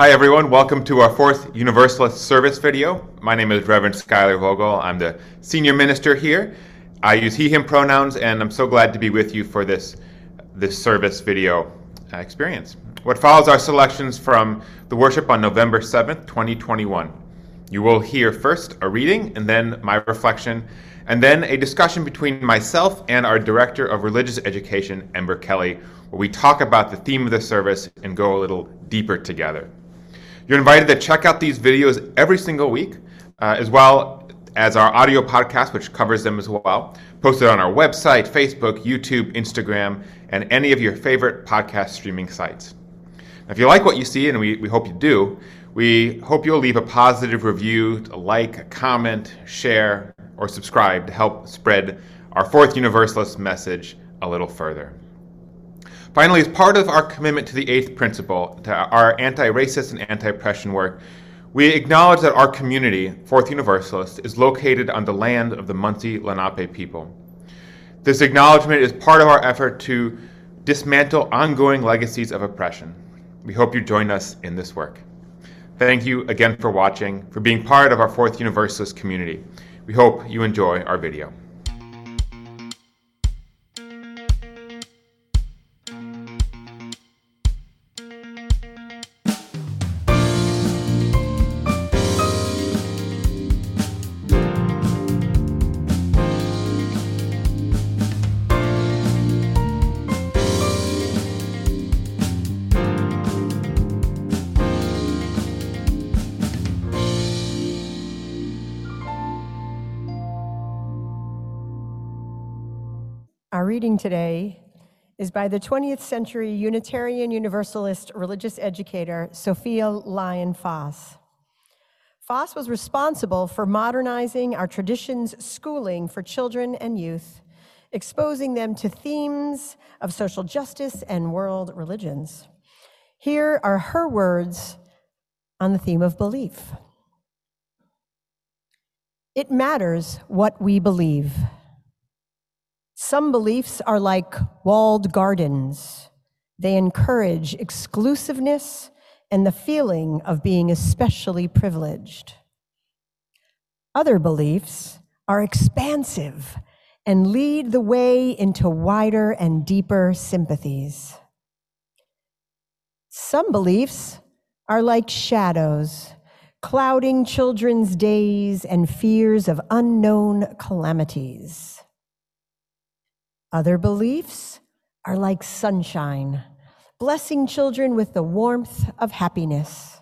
Hi, everyone. Welcome to our fourth Universalist service video. My name is Reverend Schuyler Vogel. I'm the senior minister here. I use he, him pronouns, and I'm so glad to be with you for this, this service video uh, experience. What follows are selections from the worship on November 7th, 2021. You will hear first a reading, and then my reflection, and then a discussion between myself and our Director of Religious Education, Ember Kelly, where we talk about the theme of the service and go a little deeper together. You're invited to check out these videos every single week, uh, as well as our audio podcast, which covers them as well, posted on our website, Facebook, YouTube, Instagram, and any of your favorite podcast streaming sites. Now, if you like what you see, and we, we hope you do, we hope you'll leave a positive review, a like, a comment, share, or subscribe to help spread our fourth Universalist message a little further. Finally, as part of our commitment to the eighth principle, to our anti racist and anti oppression work, we acknowledge that our community, Fourth Universalist, is located on the land of the Munsee Lenape people. This acknowledgement is part of our effort to dismantle ongoing legacies of oppression. We hope you join us in this work. Thank you again for watching, for being part of our Fourth Universalist community. We hope you enjoy our video. Today is by the 20th century Unitarian Universalist religious educator Sophia Lyon Fahs. Fahs was responsible for modernizing our traditions schooling for children and youth, exposing them to themes of social justice and world religions. Here are her words on the theme of belief. It matters what we believe. Some beliefs are like walled gardens. They encourage exclusiveness and the feeling of being especially privileged. Other beliefs are expansive and lead the way into wider and deeper sympathies. Some beliefs are like shadows, clouding children's days and fears of unknown calamities. Other beliefs are like sunshine, blessing children with the warmth of happiness.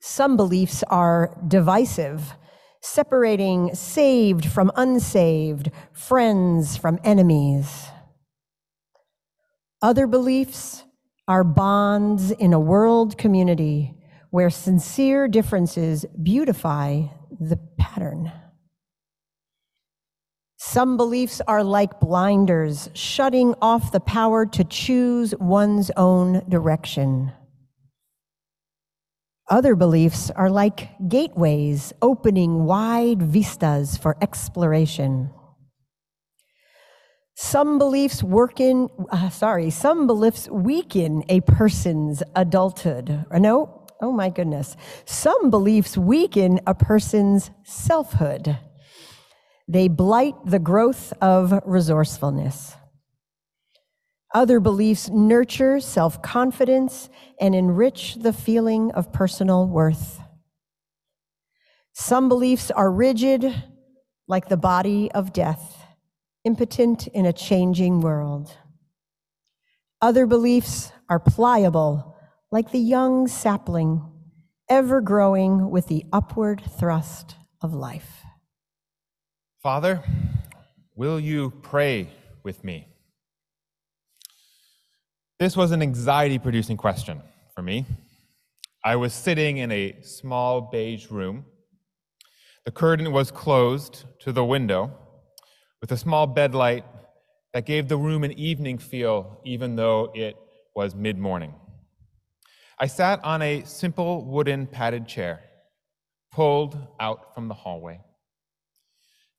Some beliefs are divisive, separating saved from unsaved, friends from enemies. Other beliefs are bonds in a world community where sincere differences beautify the pattern. Some beliefs are like blinders, shutting off the power to choose one's own direction. Other beliefs are like gateways, opening wide vistas for exploration. Some beliefs work in, uh, sorry, some beliefs weaken a person's adulthood. Uh, no, oh my goodness. Some beliefs weaken a person's selfhood. They blight the growth of resourcefulness. Other beliefs nurture self confidence and enrich the feeling of personal worth. Some beliefs are rigid, like the body of death, impotent in a changing world. Other beliefs are pliable, like the young sapling, ever growing with the upward thrust of life. Father, will you pray with me? This was an anxiety producing question for me. I was sitting in a small beige room. The curtain was closed to the window with a small bedlight that gave the room an evening feel, even though it was mid morning. I sat on a simple wooden padded chair, pulled out from the hallway.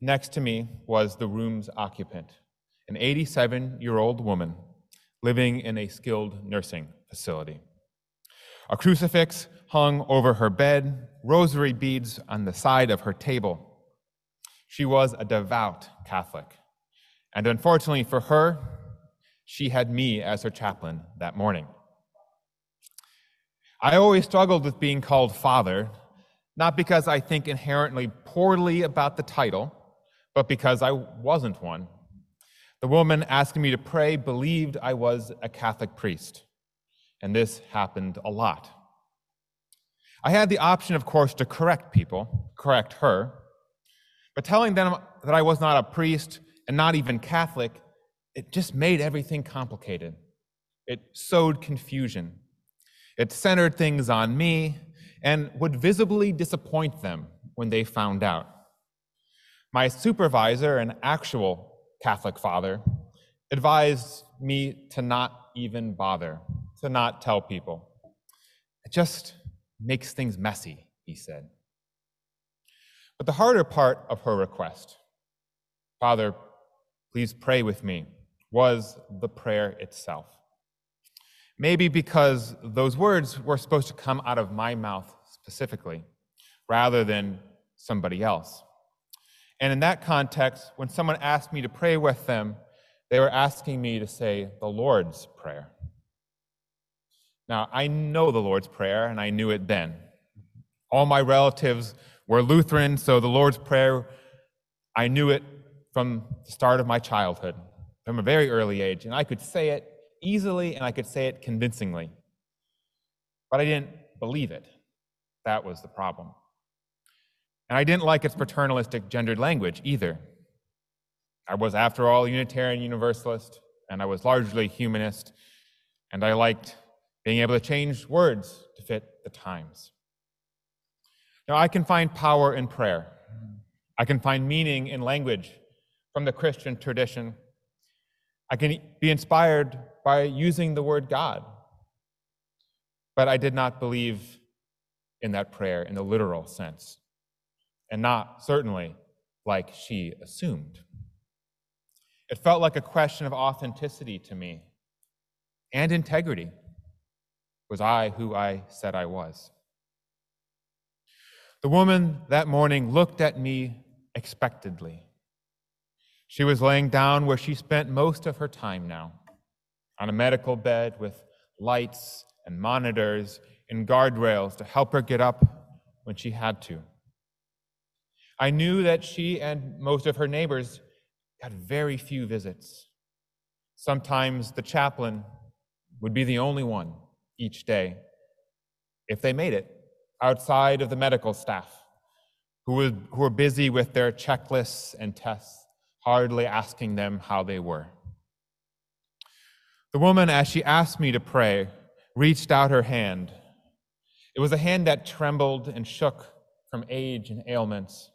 Next to me was the room's occupant, an 87 year old woman living in a skilled nursing facility. A crucifix hung over her bed, rosary beads on the side of her table. She was a devout Catholic. And unfortunately for her, she had me as her chaplain that morning. I always struggled with being called father, not because I think inherently poorly about the title, but because I wasn't one. The woman asking me to pray believed I was a Catholic priest, and this happened a lot. I had the option, of course, to correct people, correct her, but telling them that I was not a priest and not even Catholic, it just made everything complicated. It sowed confusion. It centered things on me and would visibly disappoint them when they found out. My supervisor, an actual Catholic father, advised me to not even bother, to not tell people. It just makes things messy, he said. But the harder part of her request, Father, please pray with me, was the prayer itself. Maybe because those words were supposed to come out of my mouth specifically, rather than somebody else. And in that context, when someone asked me to pray with them, they were asking me to say the Lord's Prayer. Now, I know the Lord's Prayer, and I knew it then. All my relatives were Lutheran, so the Lord's Prayer, I knew it from the start of my childhood, from a very early age, and I could say it easily and I could say it convincingly. But I didn't believe it. That was the problem. And I didn't like its paternalistic gendered language either. I was, after all, a Unitarian Universalist, and I was largely humanist, and I liked being able to change words to fit the times. Now, I can find power in prayer. I can find meaning in language from the Christian tradition. I can be inspired by using the word God. But I did not believe in that prayer in the literal sense, and not certainly like she assumed. It felt like a question of authenticity to me and integrity. Was I who I said I was? The woman that morning looked at me expectedly. She was laying down where she spent most of her time now, on a medical bed with lights and monitors and guardrails to help her get up when she had to. I knew that she and most of her neighbors got very few visits. Sometimes the chaplain would be the only one each day, if they made it, outside of the medical staff who were, who were busy with their checklists and tests, hardly asking them how they were. The woman, as she asked me to pray, reached out her hand. It was a hand that trembled and shook from age and ailments,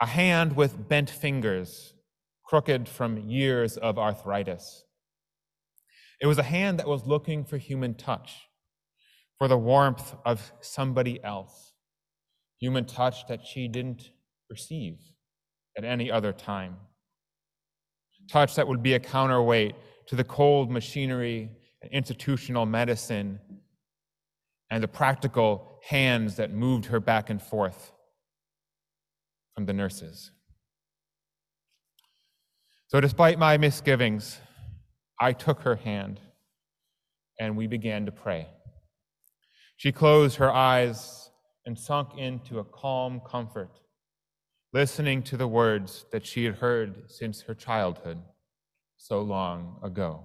a hand with bent fingers, crooked from years of arthritis. It was a hand that was looking for human touch, for the warmth of somebody else, human touch that she didn't receive at any other time. Touch that would be a counterweight to the cold machinery and institutional medicine and the practical hands that moved her back and forth from the nurses. So, despite my misgivings, I took her hand and we began to pray. She closed her eyes and sunk into a calm comfort, listening to the words that she had heard since her childhood so long ago.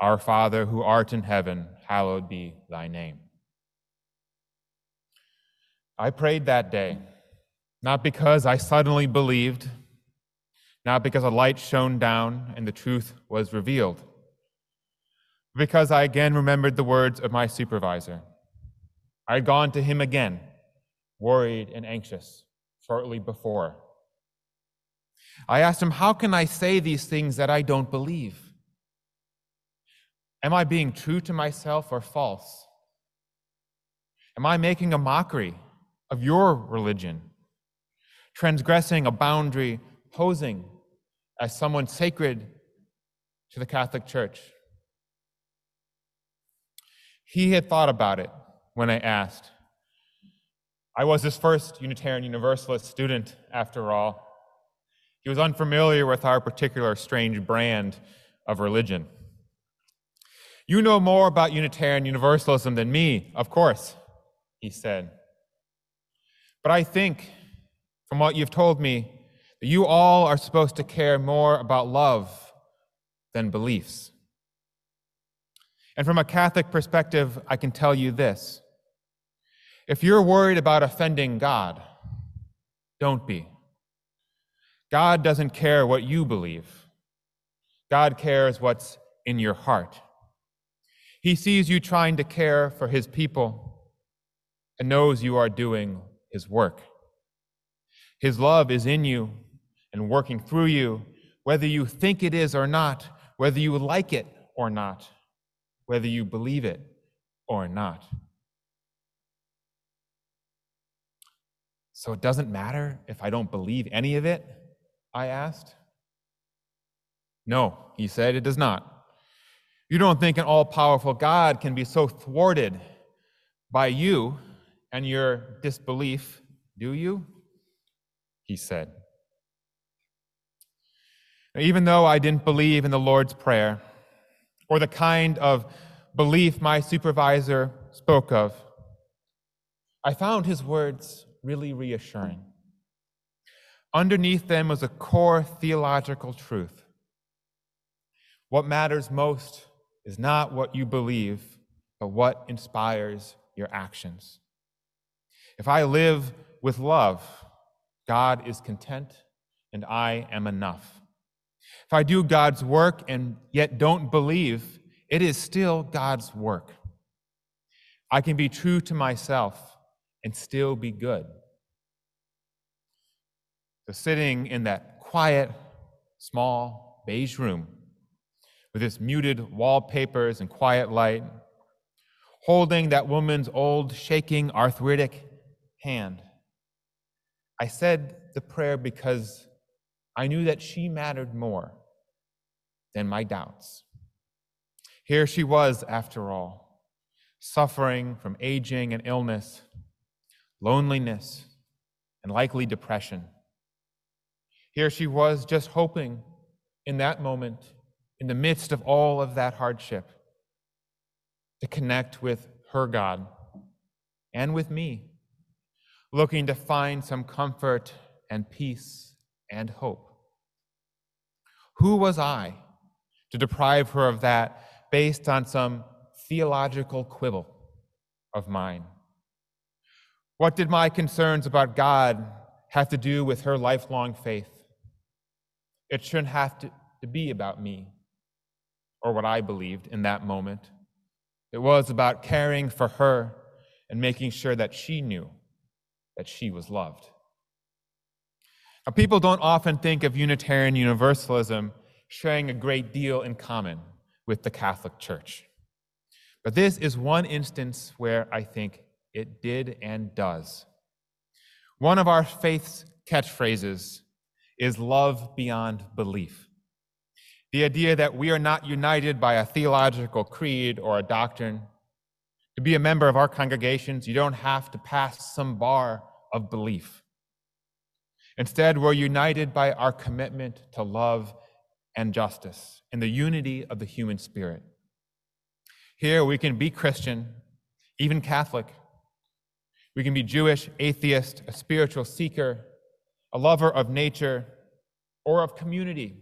Our Father who art in heaven, hallowed be thy name. I prayed that day, not because I suddenly believed not because a light shone down and the truth was revealed, but because I again remembered the words of my supervisor. I had gone to him again, worried and anxious, shortly before. I asked him, How can I say these things that I don't believe? Am I being true to myself or false? Am I making a mockery of your religion, transgressing a boundary, posing as someone sacred to the Catholic Church. He had thought about it when I asked. I was his first Unitarian Universalist student, after all. He was unfamiliar with our particular strange brand of religion. You know more about Unitarian Universalism than me, of course, he said. But I think, from what you've told me, that you all are supposed to care more about love than beliefs. And from a Catholic perspective, I can tell you this if you're worried about offending God, don't be. God doesn't care what you believe, God cares what's in your heart. He sees you trying to care for his people and knows you are doing his work. His love is in you and working through you, whether you think it is or not, whether you like it or not, whether you believe it or not. So it doesn't matter if I don't believe any of it? I asked. No, he said, it does not. You don't think an all powerful God can be so thwarted by you and your disbelief, do you? He said. Even though I didn't believe in the Lord's Prayer or the kind of belief my supervisor spoke of, I found his words really reassuring. Underneath them was a core theological truth. What matters most is not what you believe, but what inspires your actions. If I live with love, God is content and I am enough. If I do God's work and yet don't believe, it is still God's work. I can be true to myself and still be good. So, sitting in that quiet, small, beige room with its muted wallpapers and quiet light, holding that woman's old, shaking, arthritic hand, I said the prayer because I knew that she mattered more than my doubts. Here she was, after all, suffering from aging and illness, loneliness, and likely depression. Here she was, just hoping in that moment, in the midst of all of that hardship, to connect with her God and with me, looking to find some comfort and peace and hope. Who was I to deprive her of that based on some theological quibble of mine? What did my concerns about God have to do with her lifelong faith? It shouldn't have to, to be about me or what I believed in that moment. It was about caring for her and making sure that she knew that she was loved. Now, people don't often think of Unitarian Universalism sharing a great deal in common with the Catholic Church. But this is one instance where I think it did and does. One of our faith's catchphrases is love beyond belief. The idea that we are not united by a theological creed or a doctrine. To be a member of our congregations, you don't have to pass some bar of belief. Instead, we're united by our commitment to love and justice and the unity of the human spirit. Here, we can be Christian, even Catholic. We can be Jewish, atheist, a spiritual seeker, a lover of nature, or of community,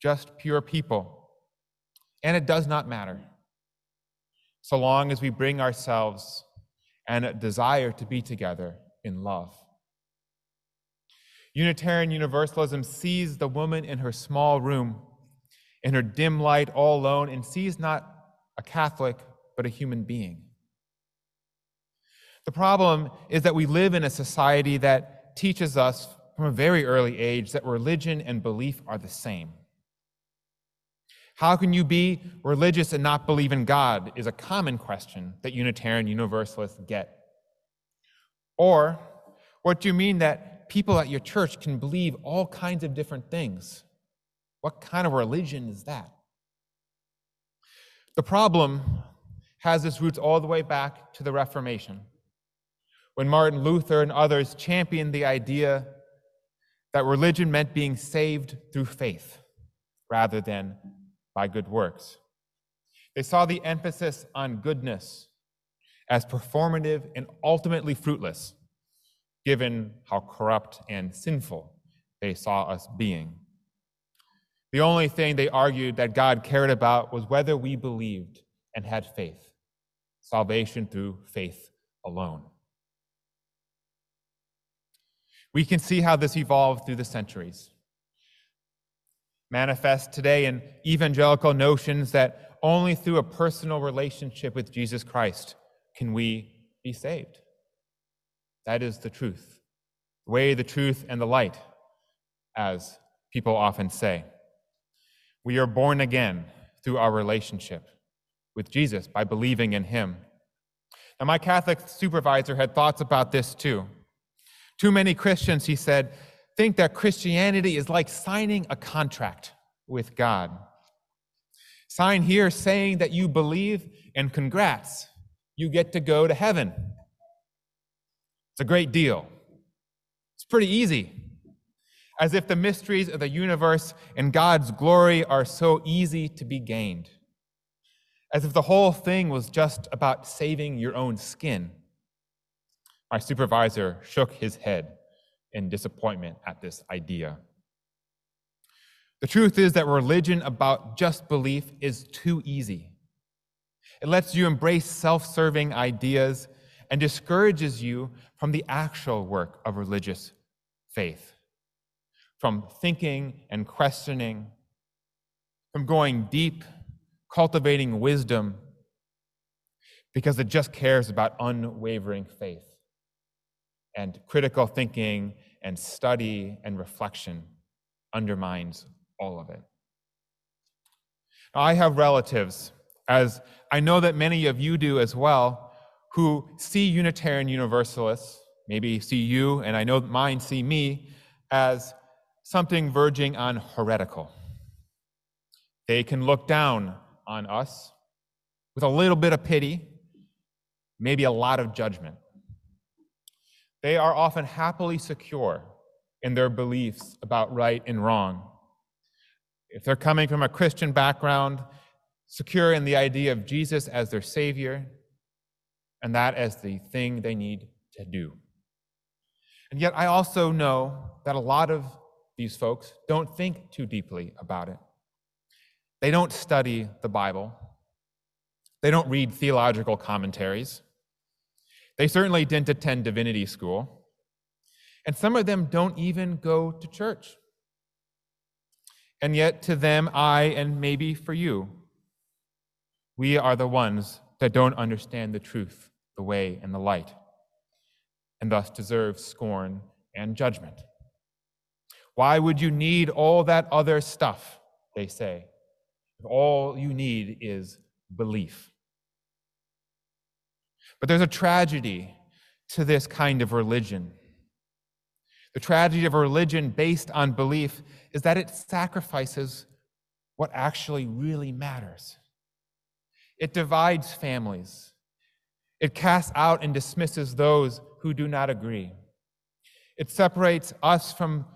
just pure people. And it does not matter, so long as we bring ourselves and a desire to be together in love. Unitarian Universalism sees the woman in her small room, in her dim light, all alone, and sees not a Catholic, but a human being. The problem is that we live in a society that teaches us from a very early age that religion and belief are the same. How can you be religious and not believe in God is a common question that Unitarian Universalists get. Or, what do you mean that people at your church can believe all kinds of different things. What kind of religion is that? The problem has its roots all the way back to the Reformation, when Martin Luther and others championed the idea that religion meant being saved through faith rather than by good works. They saw the emphasis on goodness as performative and ultimately fruitless, given how corrupt and sinful they saw us being. The only thing they argued that God cared about was whether we believed and had faith, salvation through faith alone. We can see how this evolved through the centuries. Manifest today in evangelical notions that only through a personal relationship with Jesus Christ can we be saved. That is the truth. The way, the truth, and the light, as people often say. We are born again through our relationship with Jesus by believing in him. Now, my Catholic supervisor had thoughts about this too. Too many Christians, he said, think that Christianity is like signing a contract with God. Sign here saying that you believe, and congrats, you get to go to heaven. It's a great deal. It's pretty easy as if the mysteries of the universe and God's glory are so easy to be gained, as if the whole thing was just about saving your own skin. My supervisor shook his head in disappointment at this idea. The truth is that religion about just belief is too easy. It lets you embrace self serving ideas and discourages you from the actual work of religious faith from thinking and questioning, from going deep, cultivating wisdom, because it just cares about unwavering faith. And critical thinking and study and reflection undermines all of it. Now, I have relatives, as I know that many of you do as well, who see Unitarian Universalists, maybe see you, and I know mine see me, as something verging on heretical. They can look down on us with a little bit of pity, maybe a lot of judgment. They are often happily secure in their beliefs about right and wrong. If they're coming from a Christian background, secure in the idea of Jesus as their Savior, and that as the thing they need to do. And yet, I also know that a lot of these folks don't think too deeply about it. They don't study the Bible. They don't read theological commentaries. They certainly didn't attend divinity school. And some of them don't even go to church. And yet, to them, I, and maybe for you, we are the ones that don't understand the truth, the way, and the light, and thus deserve scorn and judgment. Why would you need all that other stuff? They say. All you need is belief. But there's a tragedy to this kind of religion. The tragedy of a religion based on belief is that it sacrifices what actually really matters. It divides families. It casts out and dismisses those who do not agree. It separates us from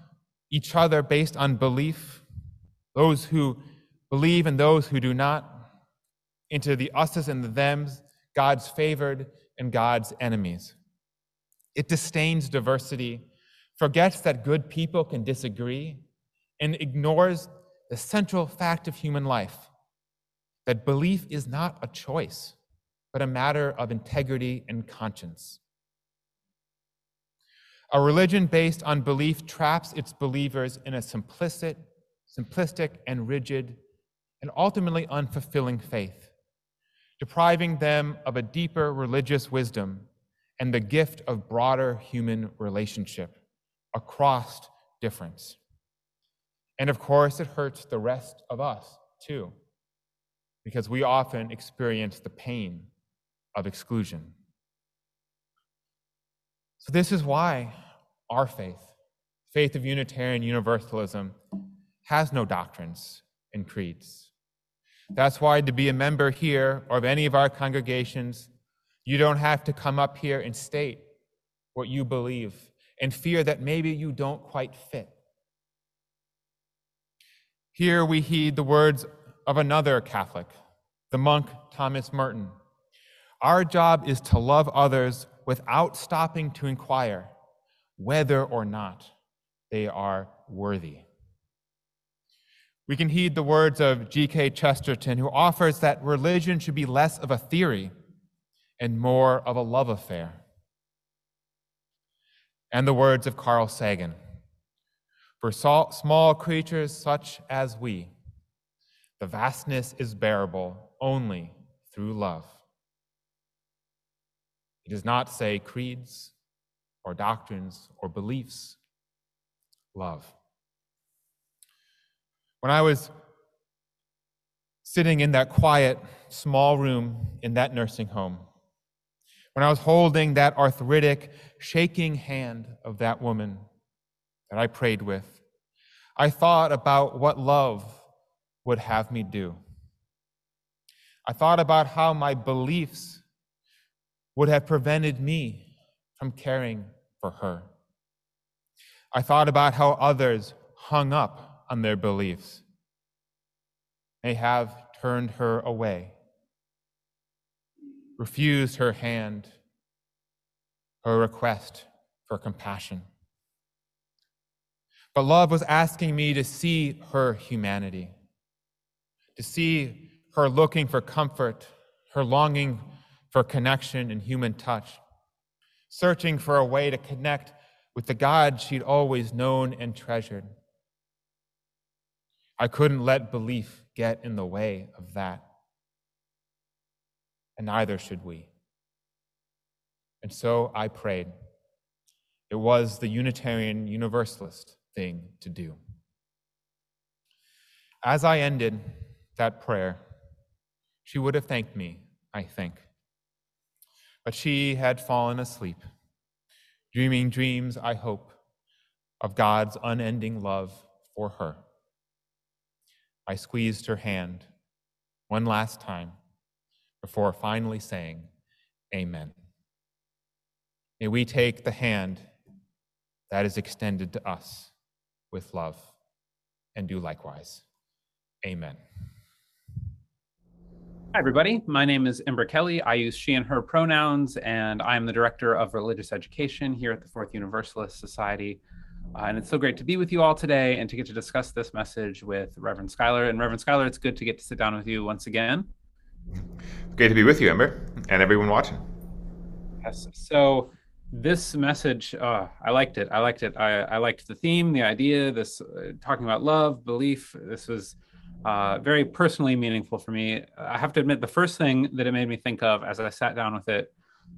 each other based on belief, those who believe and those who do not, into the us's and the them's, God's favored and God's enemies. It disdains diversity, forgets that good people can disagree, and ignores the central fact of human life that belief is not a choice, but a matter of integrity and conscience. A religion based on belief traps its believers in a simplistic, simplistic and rigid and ultimately unfulfilling faith, depriving them of a deeper religious wisdom and the gift of broader human relationship across difference. And of course, it hurts the rest of us too, because we often experience the pain of exclusion. So, this is why our faith, faith of Unitarian Universalism, has no doctrines and creeds. That's why to be a member here or of any of our congregations, you don't have to come up here and state what you believe and fear that maybe you don't quite fit. Here we heed the words of another Catholic, the monk Thomas Merton. Our job is to love others without stopping to inquire whether or not they are worthy. We can heed the words of G.K. Chesterton, who offers that religion should be less of a theory and more of a love affair. And the words of Carl Sagan For small creatures such as we, the vastness is bearable only through love. He does not say creeds or doctrines or beliefs, love. When I was sitting in that quiet, small room in that nursing home, when I was holding that arthritic, shaking hand of that woman that I prayed with, I thought about what love would have me do. I thought about how my beliefs would have prevented me from caring for her. I thought about how others hung up on their beliefs, may have turned her away refused her hand, her request for compassion. But love was asking me to see her humanity, to see her looking for comfort, her longing for connection and human touch, searching for a way to connect with the God she'd always known and treasured. I couldn't let belief get in the way of that and neither should we. And so I prayed. It was the Unitarian Universalist thing to do. As I ended that prayer, she would have thanked me, I think. But she had fallen asleep, dreaming dreams, I hope, of God's unending love for her. I squeezed her hand one last time before finally saying, Amen. May we take the hand that is extended to us with love and do likewise. Amen. Hi, everybody. My name is Ember Kelly. I use she and her pronouns, and I'm the director of religious education here at the Fourth Universalist Society. Uh, and it's so great to be with you all today and to get to discuss this message with Reverend Schuyler. And Reverend Schuyler, it's good to get to sit down with you once again. Great to be with you, Ember, and everyone watching. Yes. So this message, uh, I liked it. I liked it. I, I liked the theme, the idea, this uh, talking about love, belief. This was uh, very personally meaningful for me. I have to admit, the first thing that it made me think of as I sat down with it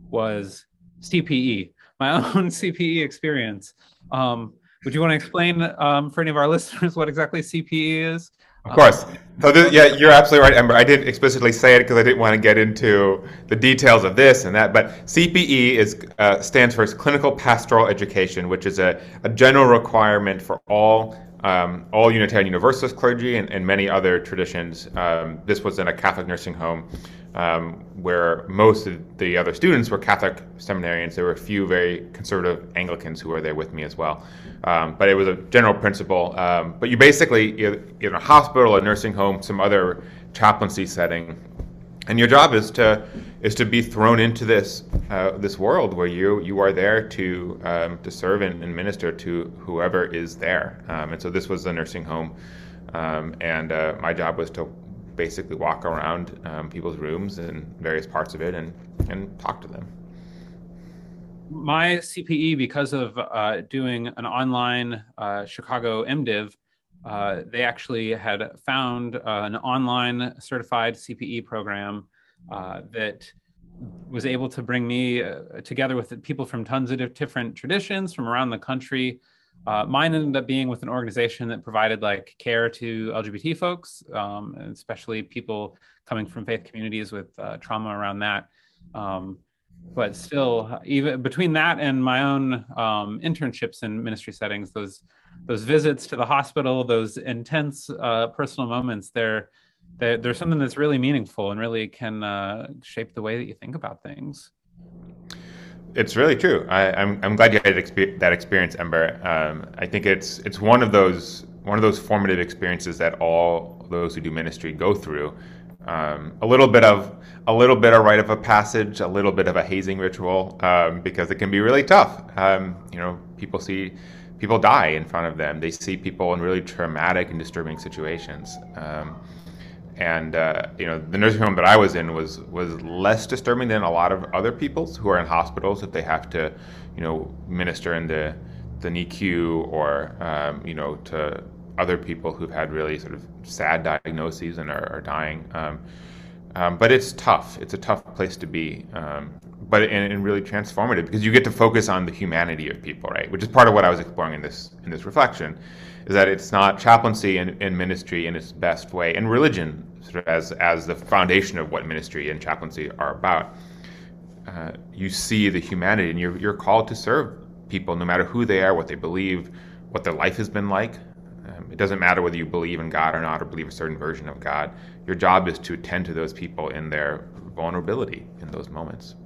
was CPE, my own CPE experience. Um, would you want to explain um, for any of our listeners what exactly CPE is? Of course. So this, yeah, you're absolutely right, Ember. I didn't explicitly say it because I didn't want to get into the details of this and that. But CPE is uh, stands for Clinical Pastoral Education, which is a, a general requirement for all um, all Unitarian Universalist clergy and, and many other traditions. Um, this was in a Catholic nursing home um, where most of the other students were Catholic seminarians. There were a few very conservative Anglicans who were there with me as well. Um, but it was a general principle. Um, but you basically, you're in a hospital, a nursing home, some other chaplaincy setting, and your job is to is to be thrown into this uh, this world where you you are there to um, to serve and, and, minister to whoever is there. Um, and so this was the nursing home, um, and uh, my job was to basically walk around um, people's rooms and various parts of it and and talk to them my CPE, because of uh, doing an online uh, Chicago MDiv, uh, they actually had found uh, an online certified CPE program uh, that was able to bring me uh, together with people from tons of different traditions from around the country. Mine ended up being with an organization that provided like care to LGBT folks, um, especially people coming from faith communities with trauma around that. Um, but still even between that and my own um, internships in ministry settings those those visits to the hospital those intense uh, personal moments they're there's something that's really meaningful and really can uh, shape the way that you think about things. It's really true. I, am I'm, I'm glad you had that experience, Ember. Um, I think it's it's one of those one of those formative experiences that all those who do ministry go through. Um, a little bit of a little bit of rite of a passage, a little bit of a hazing ritual, um, because it can be really tough. Um, you know, people see people die in front of them. They see people in really traumatic and disturbing situations. Um, and uh, you know, the nursing home that I was in was was less disturbing than a lot of other people's who are in hospitals if they have to, you know, minister in the the NICU or um, you know to other people who've had really sort of sad diagnoses and are, are dying. Um, um, but it's tough. It's a tough place to be. Um, but and, and, really transformative because you get to focus on the humanity of people, right? Which is part of what I was exploring in this in this reflection, is that it's not chaplaincy and, and ministry in its best way, and religion sort of as as the foundation of what ministry and chaplaincy are about. Uh, you see the humanity, and you're you're called to serve people, no matter who they are, what they believe, what their life has been like, um, it doesn't matter whether you believe in God or not, or believe a certain version of God. Your job is to attend to those people in their vulnerability in those moments.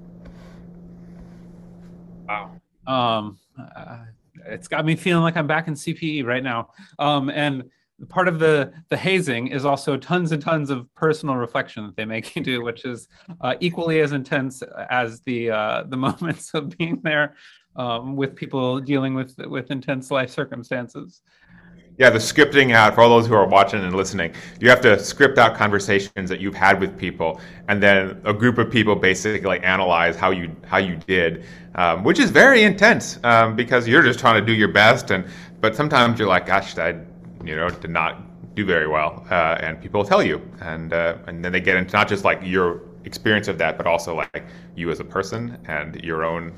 Wow. Um, uh, it's got me feeling like I'm back in CPE right now. Um, and part of the the hazing is also tons and tons of personal reflection that they make you do, which is uh, equally as intense as the uh, the moments of being there um, with people dealing with with intense life circumstances. Yeah, the scripting out for all those who are watching and listening. You have to script out conversations that you've had with people, and then a group of people basically analyze how you how you did, um, which is very intense um, because you're just trying to do your best, and but sometimes you're like, gosh, I, you know, did not do very well, uh, and people tell you, and uh, and then they get into not just like your experience of that, but also like you as a person and your own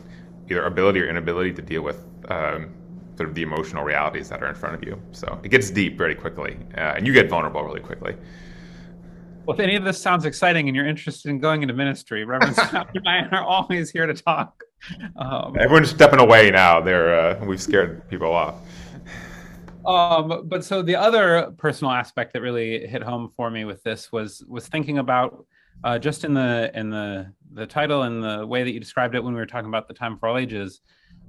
either ability or inability to deal with. Um, sort of the emotional realities that are in front of you. So it gets deep very quickly, uh, and you get vulnerable really quickly. Well, if any of this sounds exciting and you're interested in going into ministry, Reverend Scott and I are always here to talk. Um, Everyone's stepping away now. They're uh, we've scared people off. Um, but so the other personal aspect that really hit home for me with this was was thinking about uh, just in the in the the title and the way that you described it when we were talking about the time for all ages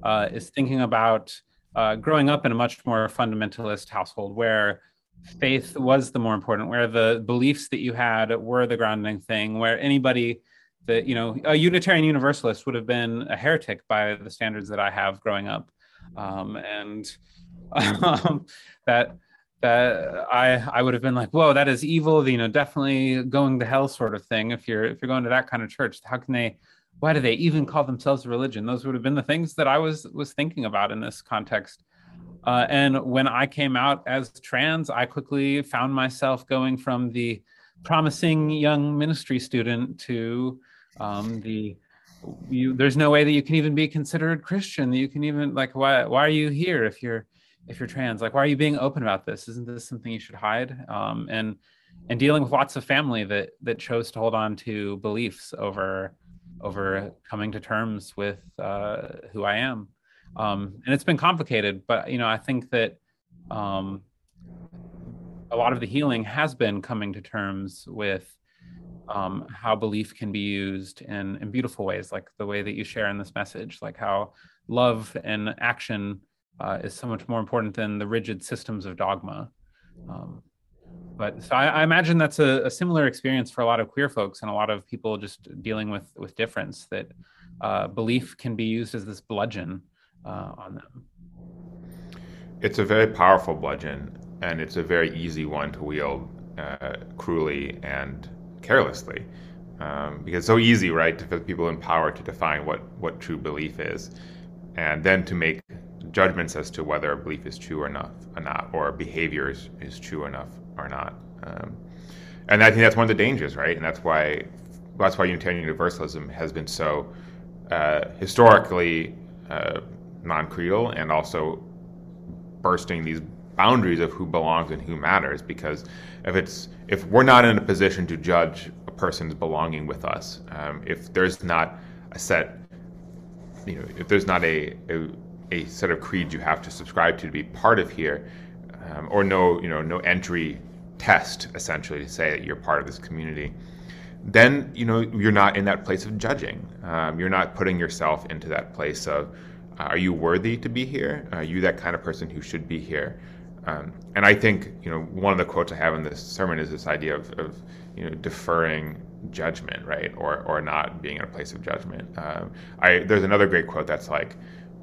uh, is thinking about uh, growing up in a much more fundamentalist household where faith was the more important, where the beliefs that you had were the grounding thing, where anybody that, you know, a Unitarian Universalist would have been a heretic by the standards that I have growing up. Um, and um, that, that I I would have been like, whoa, that is evil, you know, definitely going to hell sort of thing. If you're if you're going to that kind of church, how can they why do they even call themselves a religion? Those would have been the things that I was was thinking about in this context. Uh, and when I came out as trans, I quickly found myself going from the promising young ministry student to um, the you, there's no way that you can even be considered Christian. That you can even like why why are you here if you're if you're trans? Like why are you being open about this? Isn't this something you should hide? Um, and and dealing with lots of family that that chose to hold on to beliefs over over coming to terms with uh, who I am. Um, and it's been complicated, but you know, I think that um, a lot of the healing has been coming to terms with um, how belief can be used in, in beautiful ways, like the way that you share in this message, like how love and action uh, is so much more important than the rigid systems of dogma. Um, but so I, I imagine that's a, a, similar experience for a lot of queer folks and a lot of people just dealing with with difference that uh, belief can be used as this bludgeon uh, on them. It's a very powerful bludgeon and it's a very easy one to wield uh, cruelly and carelessly. Um, because it's so easy right to for people in power to define what what true belief is and then to make judgments as to whether a belief is true or not, or not, or behavior is, is true enough or not. Um, and I think that's one of the dangers, right? And that's why that's why Unitarian Universalism has been so uh, historically uh, non-creedal and also bursting these boundaries of who belongs and who matters. Because if it's if we're not in a position to judge a person's belonging with us, um, if there's not a set, you know, if there's not a, a a set of creeds you have to subscribe to to be part of here, um, or no, you know, no entry test essentially to say that you're part of this community then you know you're not in that place of judging. Um, you're not putting yourself into that place of uh, are you worthy to be here? Are you that kind of person who should be here? Um, and i think you know one of the quotes i have in this sermon is this idea of, of you know deferring judgment right? Or or not being in a place of judgment. Um, i there's another great quote that's like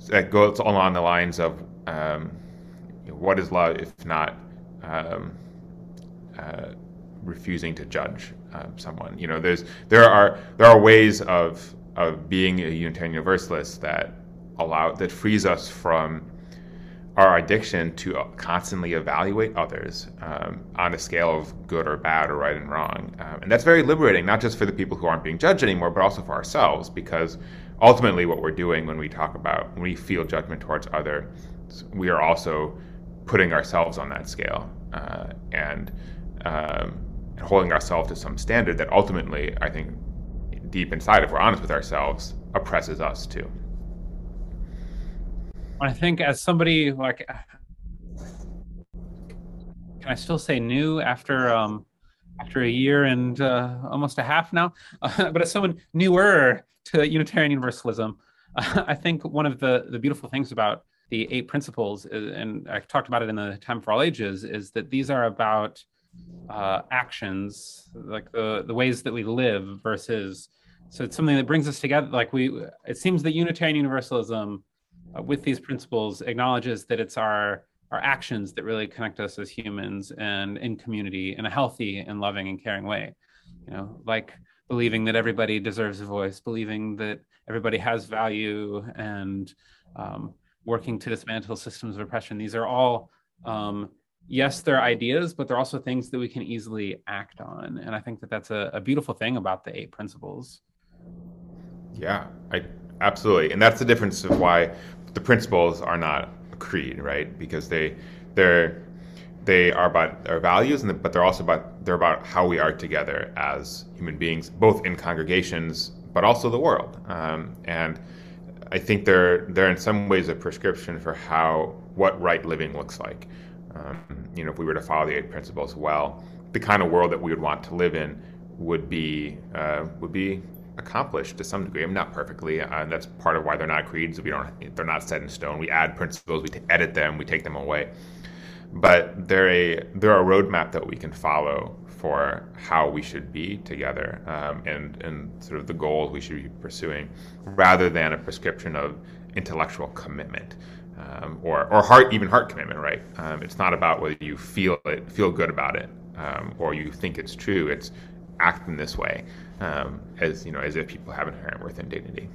that goes along the lines of um, what is love if not um, uh, refusing to judge uh, someone. You know, there's there are there are ways of of being a Unitarian Universalist that allow that frees us from our addiction to constantly evaluate others um, on a scale of good or bad or right and wrong, um, and that's very liberating, not just for the people who aren't being judged anymore, but also for ourselves, because ultimately what we're doing when we talk about when we feel judgment towards others, we are also putting ourselves on that scale uh, and, um, holding ourselves to some standard that ultimately, I think, deep inside, if we're honest with ourselves, oppresses us too. I think as somebody like, can I still say new after um, after a year and uh, almost a half now? Uh, but as someone newer to Unitarian Universalism, uh, I think one of the the beautiful things about the eight principles, uh, and I talked about it in the Time for All Ages, is that these are about uh, actions, like the the ways that we live versus. So it's something that brings us together. Like we, it seems that Unitarian Universalism, uh, with these principles, acknowledges that it's our our actions that really connect us as humans and in community in a healthy and loving and caring way. You know, like believing that everybody deserves a voice, believing that everybody has value, and um, working to dismantle systems of oppression. These are all, um, yes, they're ideas, but they're also things that we can easily act on. And I think that that's a, a beautiful thing about the eight principles. Yeah, I absolutely, and that's the difference of why the principles are not a creed, right? Because they they're they are about our values, and but they're also about they're about how we are together as human beings, both in congregations, but also the world. Um, and I think they're they're in some ways a prescription for how what right living looks like. Um, you know, if we were to follow the eight principles well, the kind of world that we would want to live in would be uh, would be accomplished to some degree. I mean, not perfectly. Uh, that's part of why they're not creeds. We don't. They're not set in stone. We add principles. We t- edit them. We take them away. But they're a they're a roadmap that we can follow for how we should be together um, and, and sort of the goals we should be pursuing rather than a prescription of intellectual commitment um, or, or heart even heart commitment right? Um, it's not about whether you feel it feel good about it um, or you think it's true. It's act in this way um, as you know as if people have inherent worth and dignity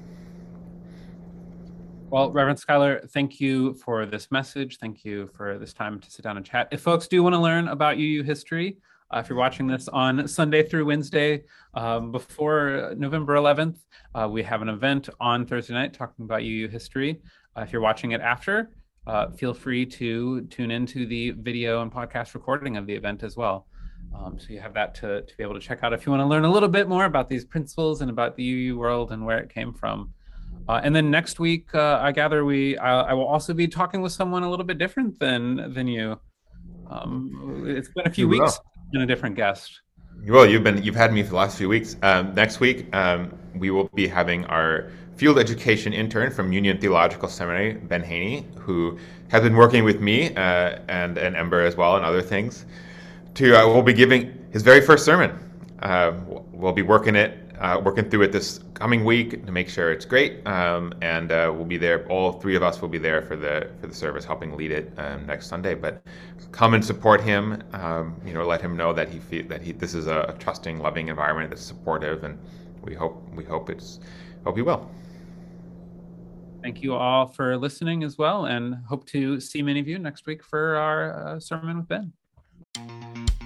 well, Reverend Schuyler, thank you for this message. Thank you for this time to sit down and chat. If folks do want to learn about UU history, uh, if you're watching this on Sunday through Wednesday um, before November 11th, uh, we have an event on Thursday night talking about UU history. Uh, if you're watching it after, uh, feel free to tune into the video and podcast recording of the event as well. Um, so you have that to, to be able to check out if you want to learn a little bit more about these principles and about the UU world and where it came from. Uh, and then next week, uh, I gather we I, I, will also be talking with someone a little bit different than than you. Um, it's been a few weeks and a different guest. Well, you've been you've had me for the last few weeks. Um, next week, um, we will be having our field education intern from Union Theological Seminary, Ben Haney, who has been working with me uh, and and Ember as well and other things. To uh, we'll be giving his very first sermon. Uh, we'll be working it uh, working through it this coming week to make sure it's great. Um, and uh, we'll be there. All three of us will be there for the for the service, helping lead it um, next Sunday. But come and support him. Um, you know, let him know that he that he this is a, a, trusting, loving environment that's supportive, and we hope we hope it's hope he will. Thank you all for listening as well, and hope to see many of you next week for our uh, sermon with Ben.